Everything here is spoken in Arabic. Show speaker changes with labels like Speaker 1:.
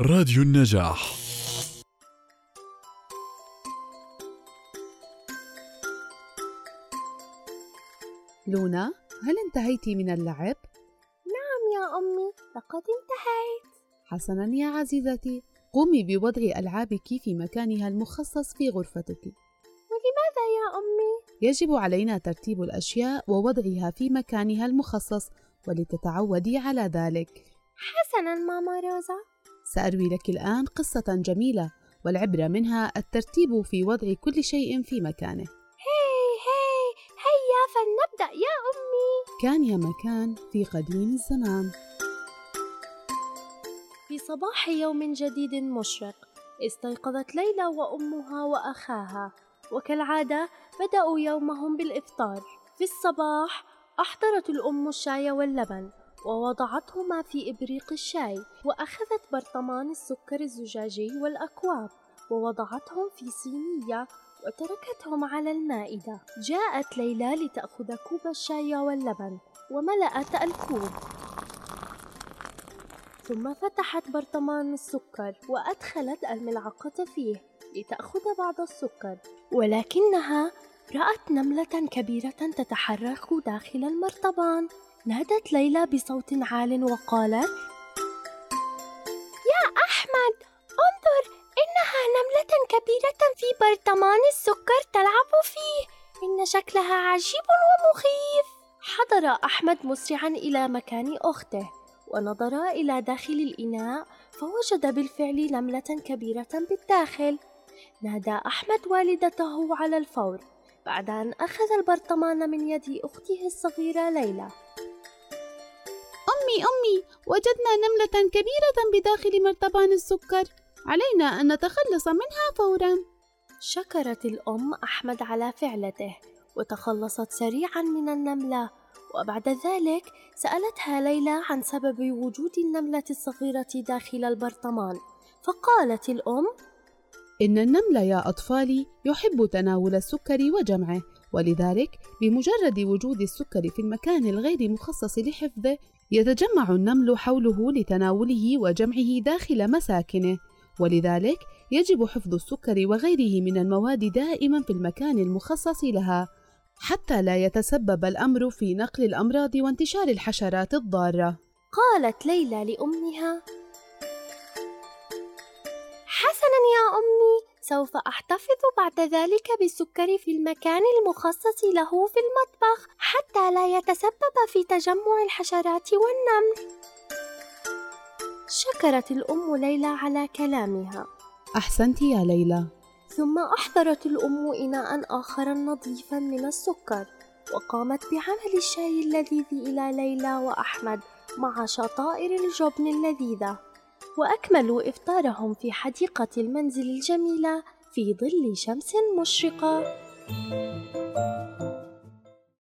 Speaker 1: راديو النجاح.
Speaker 2: لونا هل انتهيت من اللعب؟
Speaker 3: نعم يا أمي لقد انتهيت.
Speaker 2: حسنا يا عزيزتي. قومي بوضع ألعابك في مكانها المخصص في غرفتك.
Speaker 3: ولماذا يا أمي؟
Speaker 2: يجب علينا ترتيب الأشياء ووضعها في مكانها المخصص ولتتعودي على ذلك.
Speaker 3: حسنا ماما روزا.
Speaker 2: سأروي لك الآن قصة جميلة والعبرة منها الترتيب في وضع كل شيء في مكانه.
Speaker 3: هي هي هيا فلنبدأ يا أمي.
Speaker 2: كان يا مكان في قديم الزمان.
Speaker 3: في صباح يوم جديد مشرق استيقظت ليلى وأمها وأخاها وكالعادة بدأوا يومهم بالإفطار. في الصباح أحضرت الأم الشاي واللبن ووضعتهما في إبريق الشاي وأخذت برطمان السكر الزجاجي والأكواب ووضعتهم في صينية وتركتهم على المائدة. جاءت ليلى لتأخذ كوب الشاي واللبن وملأت الكوب. ثم فتحت برطمان السكر وأدخلت الملعقة فيه لتأخذ بعض السكر. ولكنها رأت نملة كبيرة تتحرك داخل المرطبان. نادت ليلى بصوت عال وقالت يا أحمد انظر إنها نملة كبيرة في برطمان السكر تلعب فيه. إن شكلها عجيب ومخيف. حضر أحمد مسرعا إلى مكان أخته ونظر إلى داخل الإناء فوجد بالفعل نملة كبيرة بالداخل. نادى أحمد والدته على الفور بعد أن أخذ البرطمان من يد أخته الصغيرة ليلى.
Speaker 2: أمي أمي وجدنا نملة كبيرة بداخل مرطبان السكر. علينا أن نتخلص منها فورا.
Speaker 3: شكرت الأم أحمد على فعلته وتخلصت سريعا من النملة. وبعد ذلك سألتها ليلى عن سبب وجود النملة الصغيرة داخل البرطمان. فقالت الأم
Speaker 2: إن النمل يا أطفالي يحب تناول السكر وجمعه ولذلك بمجرد وجود السكر في المكان الغير مخصص لحفظه يتجمع النمل حوله لتناوله وجمعه داخل مساكنه. ولذلك يجب حفظ السكر وغيره من المواد دائما في المكان المخصص لها حتى لا يتسبب الأمر في نقل الأمراض وانتشار الحشرات الضارة.
Speaker 3: قالت ليلى لأمها حسنا يا أمي سوف أحتفظ بعد ذلك بالسكر في المكان المخصص له في المطبخ حتى لا يتسبب في تجمع الحشرات والنمل. شكرت الأم ليلى على كلامها.
Speaker 2: أحسنت يا ليلى.
Speaker 3: ثم أحضرت الأم اناء آخر نظيفا من السكر وقامت بعمل الشاي اللذيذ إلى ليلى وأحمد مع شطائر الجبن اللذيذة. وأكملوا إفطارهم في حديقة المنزل الجميلة في ظل شمس مشرقة.